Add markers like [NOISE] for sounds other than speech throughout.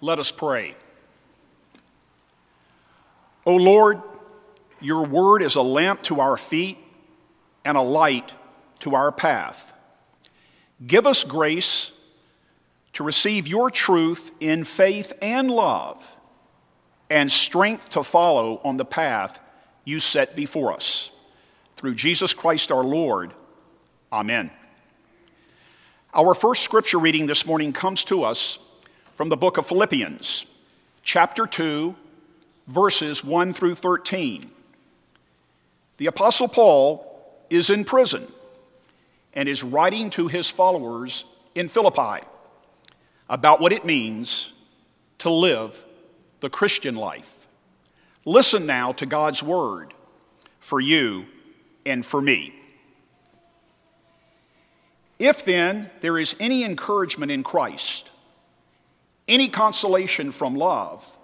Let us pray. O Lord, your word is a lamp to our feet and a light to our path. Give us grace to receive your truth in faith and love, and strength to follow on the path you set before us. Through Jesus Christ our Lord. Amen. Our first scripture reading this morning comes to us from the book of Philippians, chapter 2, verses 1 through 13. The Apostle Paul is in prison and is writing to his followers in Philippi about what it means to live the Christian life. Listen now to God's word for you and for me. If then there is any encouragement in Christ, any consolation from love,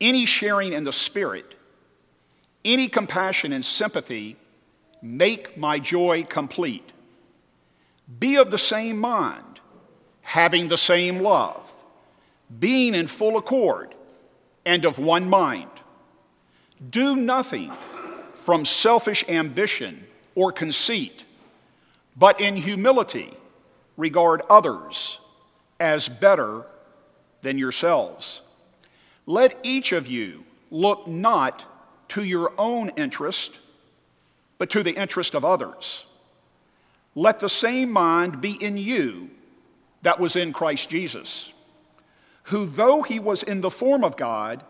any sharing in the Spirit, any compassion and sympathy, make my joy complete. Be of the same mind, having the same love, being in full accord and of one mind. Do nothing from selfish ambition or conceit but in humility regard others as better than yourselves. Let each of you look not to your own interest, but to the interest of others. Let the same mind be in you that was in Christ Jesus, who, though he was in the form of God,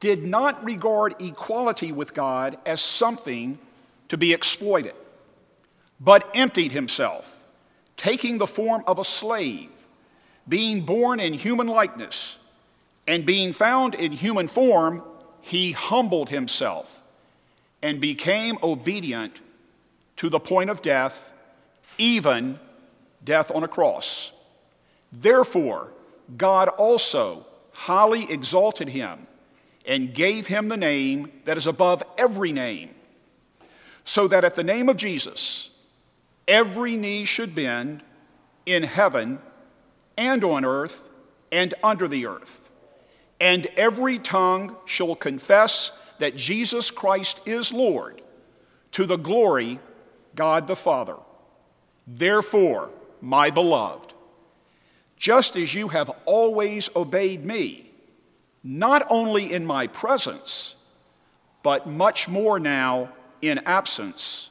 did not regard equality with God as something to be exploited but emptied himself, taking the form of a slave, being born in human likeness, and being found in human form, he humbled himself and became obedient to the point of death, even death on a cross. Therefore, God also highly exalted him and gave him the name that is above every name, so that at the name of Jesus, every knee should bend in heaven and on earth and under the earth, and every tongue shall confess that Jesus Christ is Lord to the glory God the Father. Therefore, my beloved, just as you have always obeyed me, not only in my presence, but much more now in absence,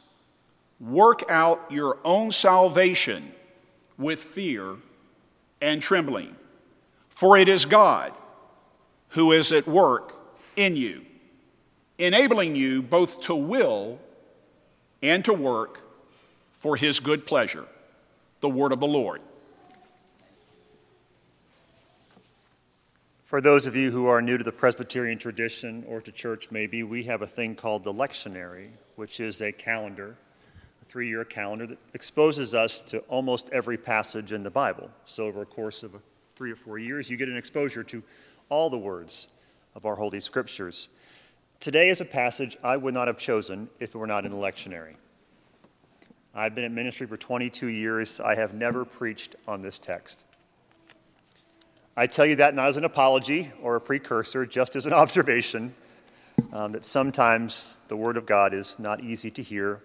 Work out your own salvation with fear and trembling, for it is God who is at work in you, enabling you both to will and to work for his good pleasure. The word of the Lord. For those of you who are new to the Presbyterian tradition or to church, maybe, we have a thing called the lectionary, which is a calendar three year calendar that exposes us to almost every passage in the Bible. So, over a course of three or four years, you get an exposure to all the words of our Holy Scriptures. Today is a passage I would not have chosen if it were not in the lectionary. I've been in ministry for 22 years. I have never preached on this text. I tell you that not as an apology or a precursor, just as an [LAUGHS] observation um, that sometimes the Word of God is not easy to hear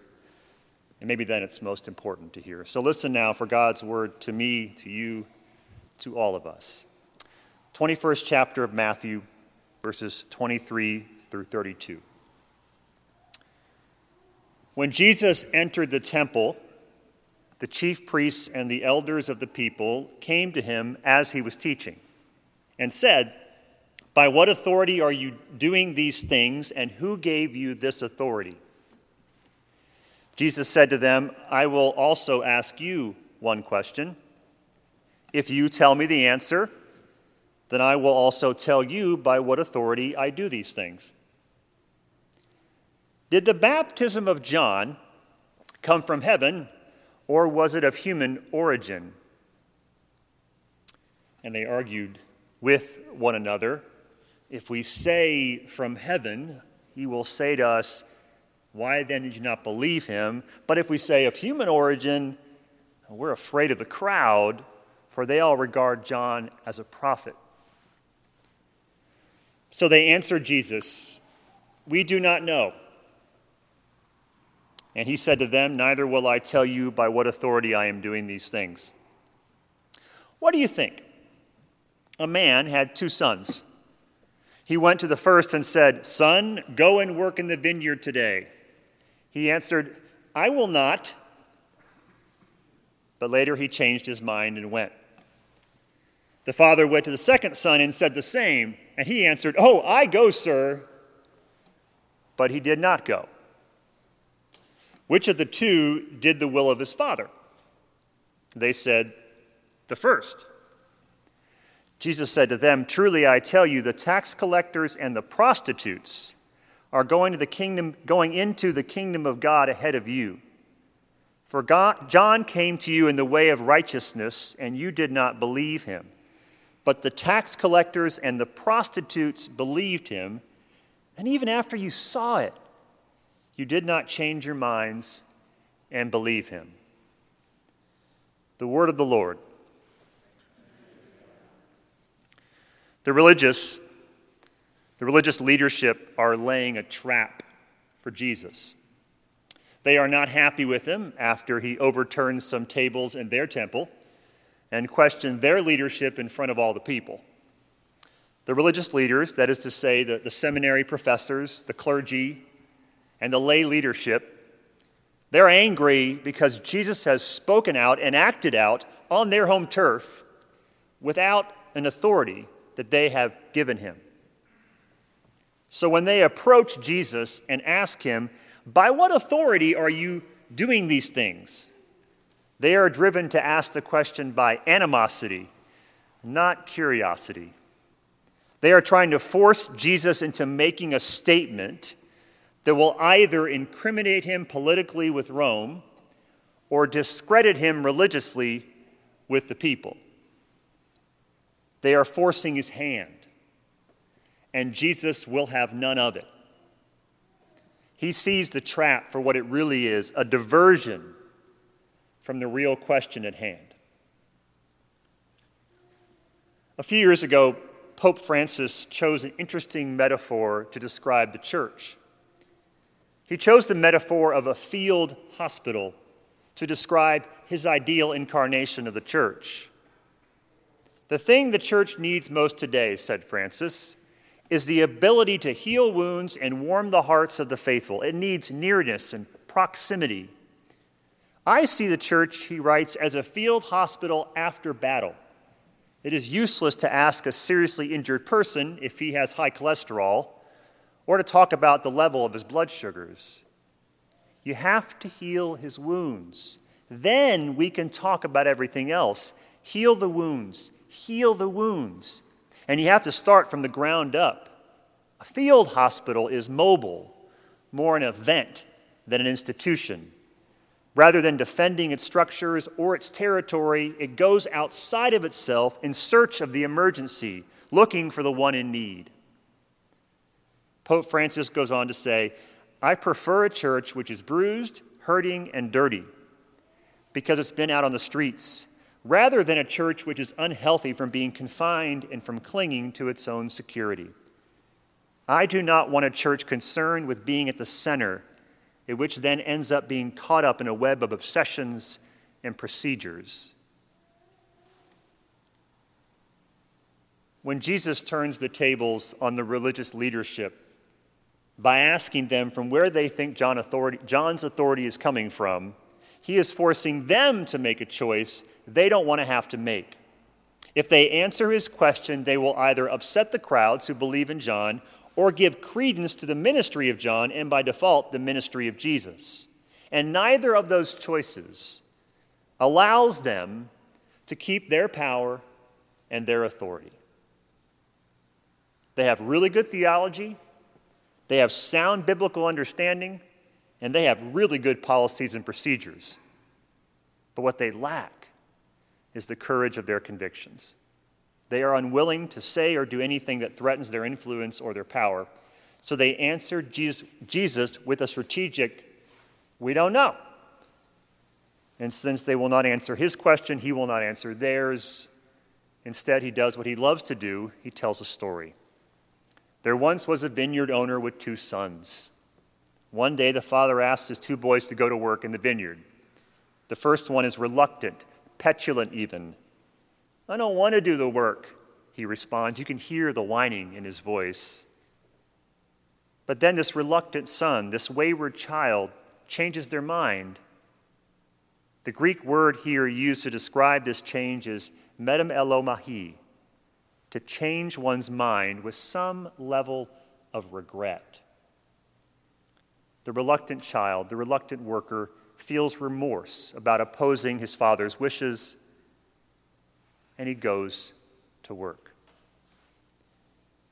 and maybe then it's most important to hear. So listen now for God's word to me, to you, to all of us. 21st chapter of Matthew, verses 23 through 32. When Jesus entered the temple, the chief priests and the elders of the people came to him as he was teaching and said, By what authority are you doing these things, and who gave you this authority? Jesus said to them, I will also ask you one question. If you tell me the answer, then I will also tell you by what authority I do these things. Did the baptism of John come from heaven, or was it of human origin? And they argued with one another. If we say from heaven, he will say to us, why then did you not believe him? But if we say of human origin, we're afraid of the crowd, for they all regard John as a prophet. So they answered Jesus, We do not know. And he said to them, Neither will I tell you by what authority I am doing these things. What do you think? A man had two sons. He went to the first and said, Son, go and work in the vineyard today. He answered, I will not. But later he changed his mind and went. The father went to the second son and said the same, and he answered, Oh, I go, sir. But he did not go. Which of the two did the will of his father? They said, The first. Jesus said to them, Truly I tell you, the tax collectors and the prostitutes are going, to the kingdom, going into the kingdom of God ahead of you. For God, John came to you in the way of righteousness, and you did not believe him. But the tax collectors and the prostitutes believed him, and even after you saw it, you did not change your minds and believe him. The word of the Lord. The religious, the religious leadership are laying a trap for Jesus. They are not happy with him after he overturns some tables in their temple and questioned their leadership in front of all the people. The religious leaders, that is to say, the, the seminary professors, the clergy, and the lay leadership, they're angry because Jesus has spoken out and acted out on their home turf without an authority that they have given him. So when they approach Jesus and ask him, By what authority are you doing these things? They are driven to ask the question by animosity, not curiosity. They are trying to force Jesus into making a statement that will either incriminate him politically with Rome or discredit him religiously with the people. They are forcing his hand, and Jesus will have none of it. He sees the trap for what it really is a diversion from the real question at hand. A few years ago, Pope Francis chose an interesting metaphor to describe the church. He chose the metaphor of a field hospital to describe his ideal incarnation of the church. The thing the church needs most today, said Francis, is the ability to heal wounds and warm the hearts of the faithful. It needs nearness and proximity. I see the church, he writes, as a field hospital after battle. It is useless to ask a seriously injured person if he has high cholesterol or to talk about the level of his blood sugars. You have to heal his wounds. Then we can talk about everything else. Heal the wounds, heal the wounds. And you have to start from the ground up. A field hospital is mobile, more an event than an institution. Rather than defending its structures or its territory, it goes outside of itself in search of the emergency, looking for the one in need. Pope Francis goes on to say, I prefer a church which is bruised, hurting, and dirty because it's been out on the streets rather than a church which is unhealthy from being confined and from clinging to its own security. I do not want a church concerned with being at the center, which then ends up being caught up in a web of obsessions and procedures. When Jesus turns the tables on the religious leadership by asking them from where they think John authority, John's authority is coming from, he is forcing them to make a choice they don't want to have to make. If they answer his question, they will either upset the crowds who believe in John or give credence to the ministry of John and by default the ministry of Jesus. And neither of those choices allows them to keep their power and their authority. They have really good theology, they have sound biblical understanding, and they have really good policies and procedures. But what they lack is the courage of their convictions. They are unwilling to say or do anything that threatens their influence or their power. So they answer Jesus with a strategic, we don't know. And since they will not answer his question, he will not answer theirs. Instead, he does what he loves to do he tells a story. There once was a vineyard owner with two sons. One day, the father asked his two boys to go to work in the vineyard. The first one is reluctant, petulant even. I don't want to do the work, he responds. You can hear the whining in his voice. But then this reluctant son, this wayward child, changes their mind. The Greek word here used to describe this change is metamelomai, to change one's mind with some level of regret. The reluctant child, the reluctant worker, feels remorse about opposing his father's wishes, and he goes to work.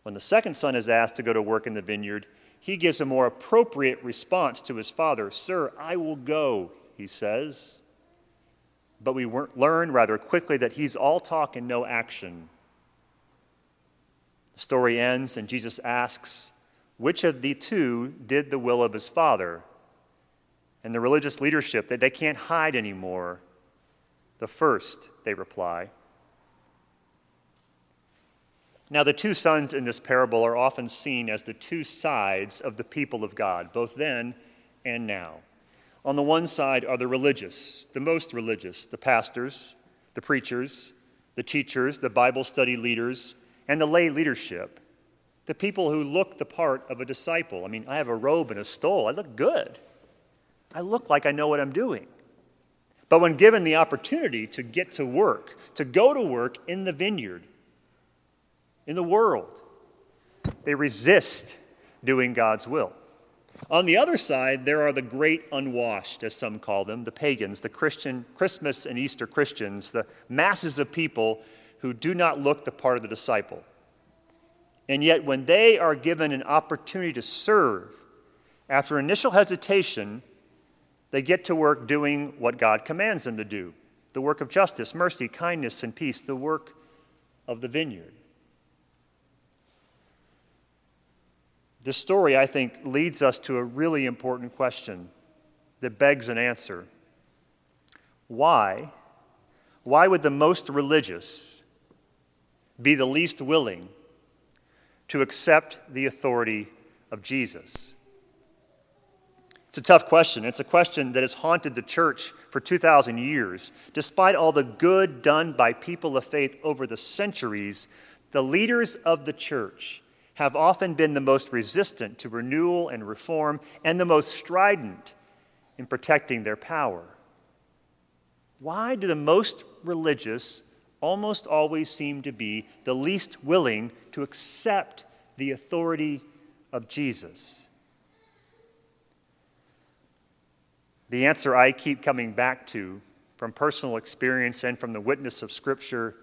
When the second son is asked to go to work in the vineyard, he gives a more appropriate response to his father Sir, I will go, he says. But we learn rather quickly that he's all talk and no action. The story ends, and Jesus asks, Which of the two did the will of his father? And the religious leadership, that they can't hide anymore. The first, they reply. Now, the two sons in this parable are often seen as the two sides of the people of God, both then and now. On the one side are the religious, the most religious, the pastors, the preachers, the teachers, the Bible study leaders, and the lay leadership, the people who look the part of a disciple. I mean, I have a robe and a stole. I look good. I look like I know what I'm doing. But when given the opportunity to get to work, to go to work in the vineyard, in the world, they resist doing God's will. On the other side, there are the great unwashed, as some call them, the pagans, the Christian, Christmas and Easter Christians, the masses of people who do not look the part of the disciple. And yet, when they are given an opportunity to serve, after initial hesitation, they get to work doing what God commands them to do the work of justice, mercy, kindness, and peace, the work of the vineyard. This story, I think, leads us to a really important question that begs an answer. Why? Why would the most religious be the least willing to accept the authority of Jesus? It's a tough question. It's a question that has haunted the church for 2,000 years. Despite all the good done by people of faith over the centuries, the leaders of the church have often been the most resistant to renewal and reform and the most strident in protecting their power. Why do the most religious almost always seem to be the least willing to accept the authority of Jesus? The answer I keep coming back to from personal experience and from the witness of Scripture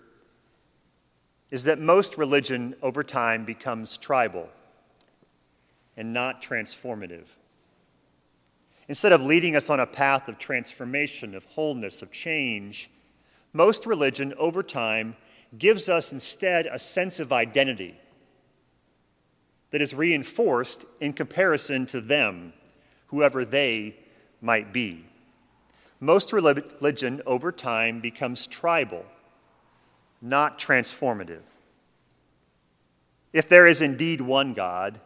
is that most religion over time becomes tribal and not transformative. Instead of leading us on a path of transformation, of wholeness, of change, most religion over time gives us instead a sense of identity that is reinforced in comparison to them, whoever they might be. Most religion over time becomes tribal not transformative. If there is indeed one God,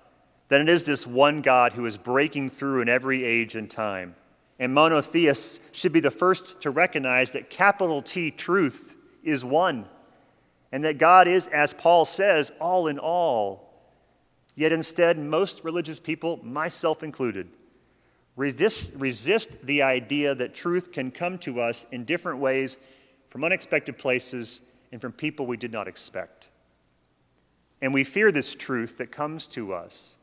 then it is this one God who is breaking through in every age and time. And monotheists should be the first to recognize that capital T truth is one, and that God is, as Paul says, all in all. Yet instead, most religious people, myself included, resist, resist the idea that truth can come to us in different ways from unexpected places and from people we did not expect. And we fear this truth that comes to us.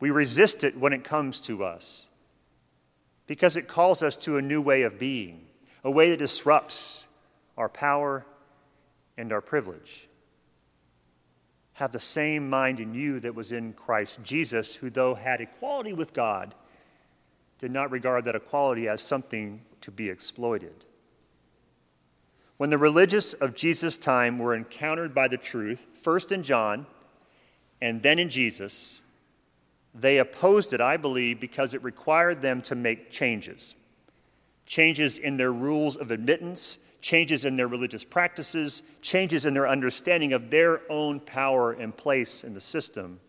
We resist it when it comes to us because it calls us to a new way of being, a way that disrupts our power and our privilege. Have the same mind in you that was in Christ Jesus, who, though had equality with God, did not regard that equality as something to be exploited. When the religious of Jesus' time were encountered by the truth, first in John and then in Jesus, they opposed it, I believe, because it required them to make changes changes in their rules of admittance, changes in their religious practices, changes in their understanding of their own power and place in the system.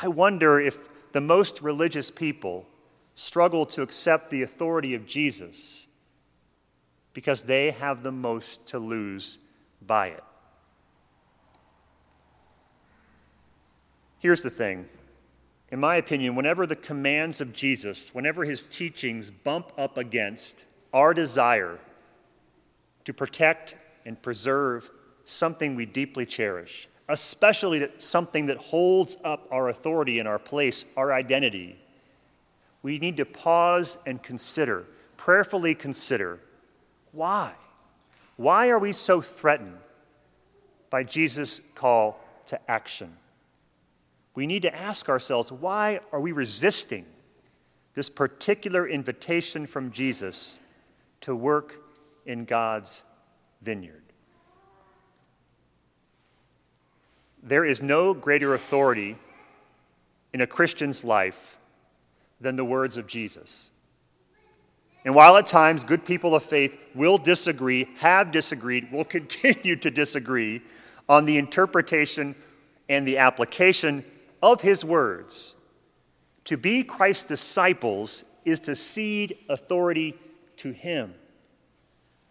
I wonder if the most religious people struggle to accept the authority of Jesus because they have the most to lose by it. Here's the thing. In my opinion, whenever the commands of Jesus, whenever his teachings bump up against our desire to protect and preserve something we deeply cherish, especially that something that holds up our authority and our place, our identity, we need to pause and consider, prayerfully consider, why? Why are we so threatened by Jesus' call to action? We need to ask ourselves, why are we resisting this particular invitation from Jesus to work in God's vineyard? There is no greater authority in a Christian's life than the words of Jesus. And while at times good people of faith will disagree, have disagreed, will [LAUGHS] continue to disagree on the interpretation and the application of his words, to be Christ's disciples is to cede authority to him.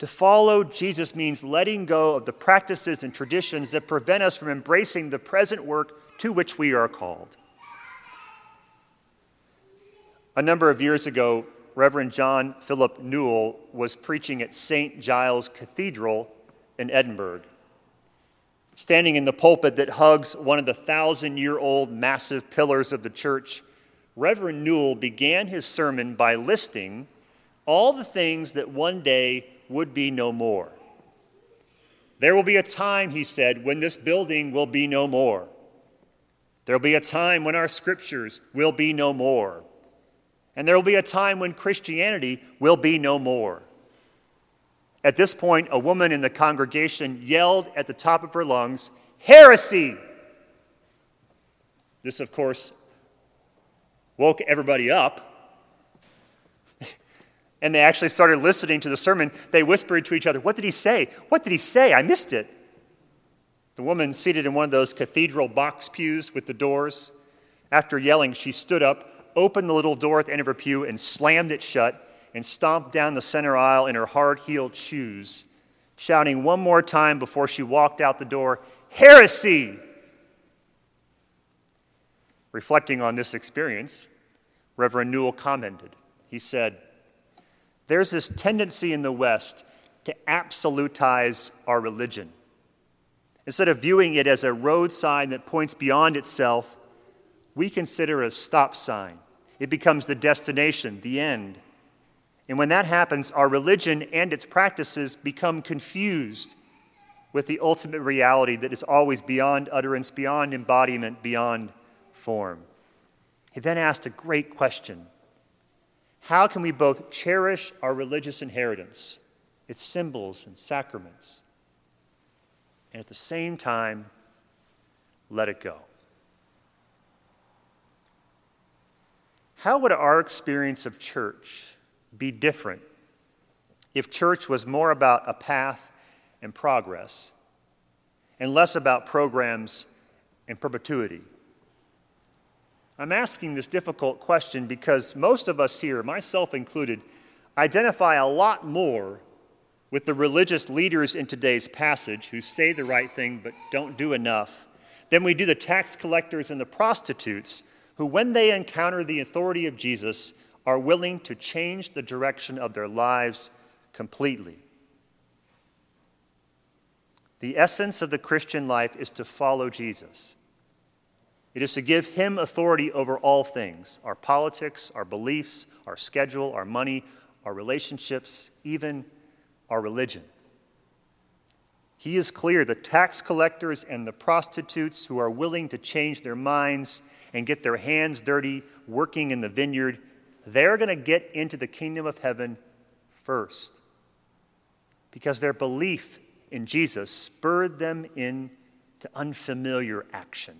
To follow Jesus means letting go of the practices and traditions that prevent us from embracing the present work to which we are called. A number of years ago, Reverend John Philip Newell was preaching at St. Giles Cathedral in Edinburgh. Standing in the pulpit that hugs one of the thousand year old massive pillars of the church, Reverend Newell began his sermon by listing all the things that one day would be no more. There will be a time, he said, when this building will be no more. There will be a time when our scriptures will be no more. And there will be a time when Christianity will be no more. At this point, a woman in the congregation yelled at the top of her lungs, Heresy! This, of course, woke everybody up. And they actually started listening to the sermon. They whispered to each other, What did he say? What did he say? I missed it. The woman seated in one of those cathedral box pews with the doors, after yelling, she stood up opened the little door at the end of her pew and slammed it shut and stomped down the center aisle in her hard heeled shoes, shouting one more time before she walked out the door Heresy! Reflecting on this experience, Reverend Newell commented. He said, There's this tendency in the West to absolutize our religion. Instead of viewing it as a road sign that points beyond itself, we consider it a stop sign it becomes the destination, the end. And when that happens, our religion and its practices become confused with the ultimate reality that is always beyond utterance, beyond embodiment, beyond form. He then asked a great question How can we both cherish our religious inheritance, its symbols and sacraments, and at the same time let it go? How would our experience of church be different if church was more about a path and progress and less about programs and perpetuity? I'm asking this difficult question because most of us here, myself included, identify a lot more with the religious leaders in today's passage who say the right thing but don't do enough than we do the tax collectors and the prostitutes who, when they encounter the authority of Jesus, are willing to change the direction of their lives completely. The essence of the Christian life is to follow Jesus. It is to give him authority over all things our politics, our beliefs, our schedule, our money, our relationships, even our religion. He is clear the tax collectors and the prostitutes who are willing to change their minds and get their hands dirty working in the vineyard, they're going to get into the kingdom of heaven first. Because their belief in Jesus spurred them into unfamiliar action.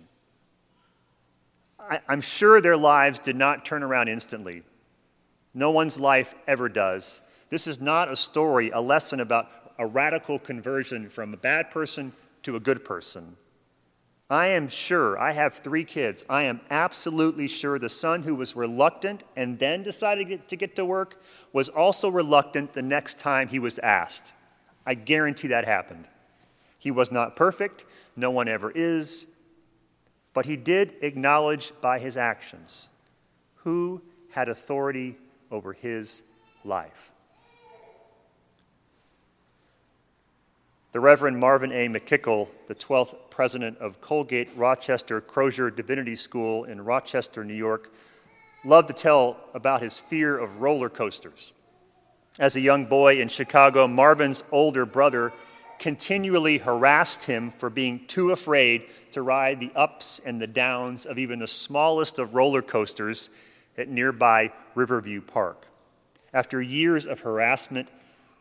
I, am sure their lives did not turn around instantly. No one's life ever does. This is not a story, a lesson about a radical conversion from a bad person to a good person. I am sure, I have three kids. I am absolutely sure the son who was reluctant and then decided to get to work was also reluctant the next time he was asked. I guarantee that happened. He was not perfect, no one ever is, but he did acknowledge by his actions who had authority over his life. The Reverend Marvin A. McMickle, the 12th president of Colgate Rochester Crozer Divinity School in Rochester, New York, loved to tell about his fear of roller coasters. As a young boy in Chicago, Marvin's older brother continually harassed him for being too afraid to ride the ups and the downs of even the smallest of roller coasters at nearby Riverview Park. After years of harassment,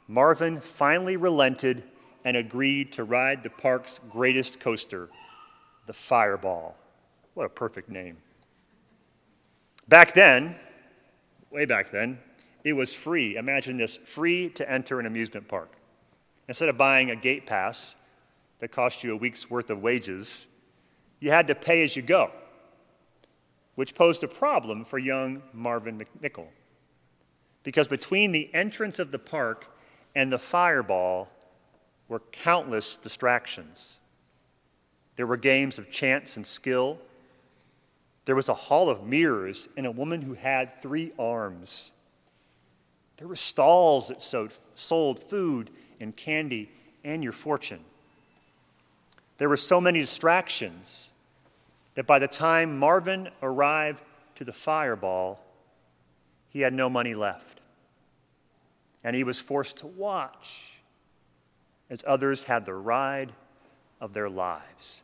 Marvin finally relented and agreed to ride the park's greatest coaster, the Fireball. What a perfect name. Back then, way back then, it was free. Imagine this free to enter an amusement park. Instead of buying a gate pass that cost you a week's worth of wages, you had to pay as you go, which posed a problem for young Marvin McMickle. Because between the entrance of the park and the fireball, were countless distractions. There were games of chance and skill. There was a hall of mirrors and a woman who had three arms. There were stalls that sold food and candy and your fortune. There were so many distractions that by the time Marvin arrived to the fireball, he had no money left. And he was forced to watch as others had the ride of their lives.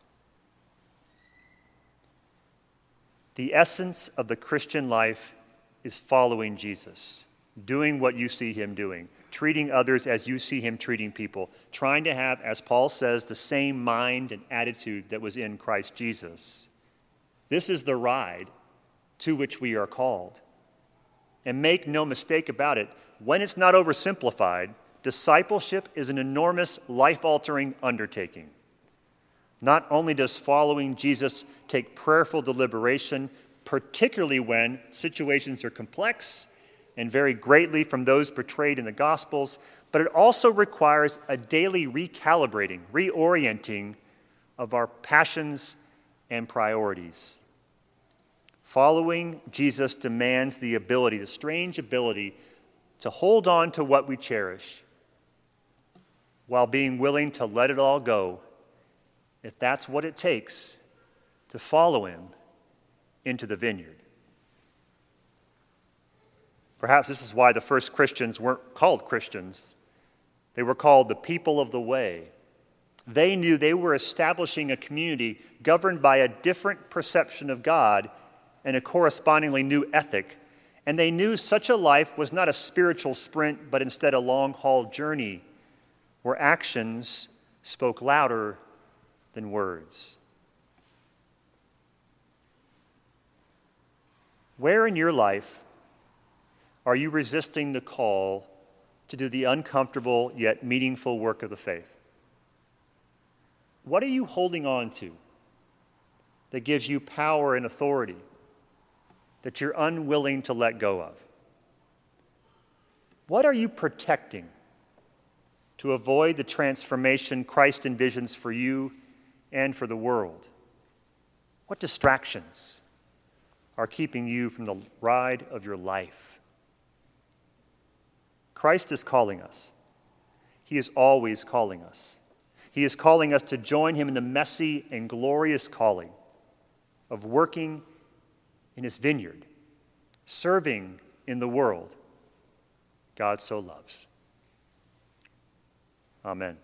The essence of the Christian life is following Jesus, doing what you see him doing, treating others as you see him treating people, trying to have, as Paul says, the same mind and attitude that was in Christ Jesus. This is the ride to which we are called. And make no mistake about it, when it's not oversimplified, discipleship is an enormous life altering undertaking. Not only does following Jesus take prayerful deliberation, particularly when situations are complex and vary greatly from those portrayed in the Gospels, but it also requires a daily recalibrating, reorienting of our passions and priorities. Following Jesus demands the ability, the strange ability, to hold on to what we cherish while being willing to let it all go if that's what it takes to follow him into the vineyard. Perhaps this is why the first Christians weren't called Christians. They were called the people of the way. They knew they were establishing a community governed by a different perception of God and a correspondingly new ethic. And they knew such a life was not a spiritual sprint, but instead a long haul journey where actions spoke louder than words. Where in your life are you resisting the call to do the uncomfortable yet meaningful work of the faith? What are you holding on to that gives you power and authority that you're unwilling to let go of? What are you protecting to avoid the transformation Christ envisions for you and for the world? What distractions are keeping you from the ride of your life? Christ is calling us. He is always calling us. He is calling us to join him in the messy and glorious calling of working in his vineyard, serving in the world God so loves. Amen.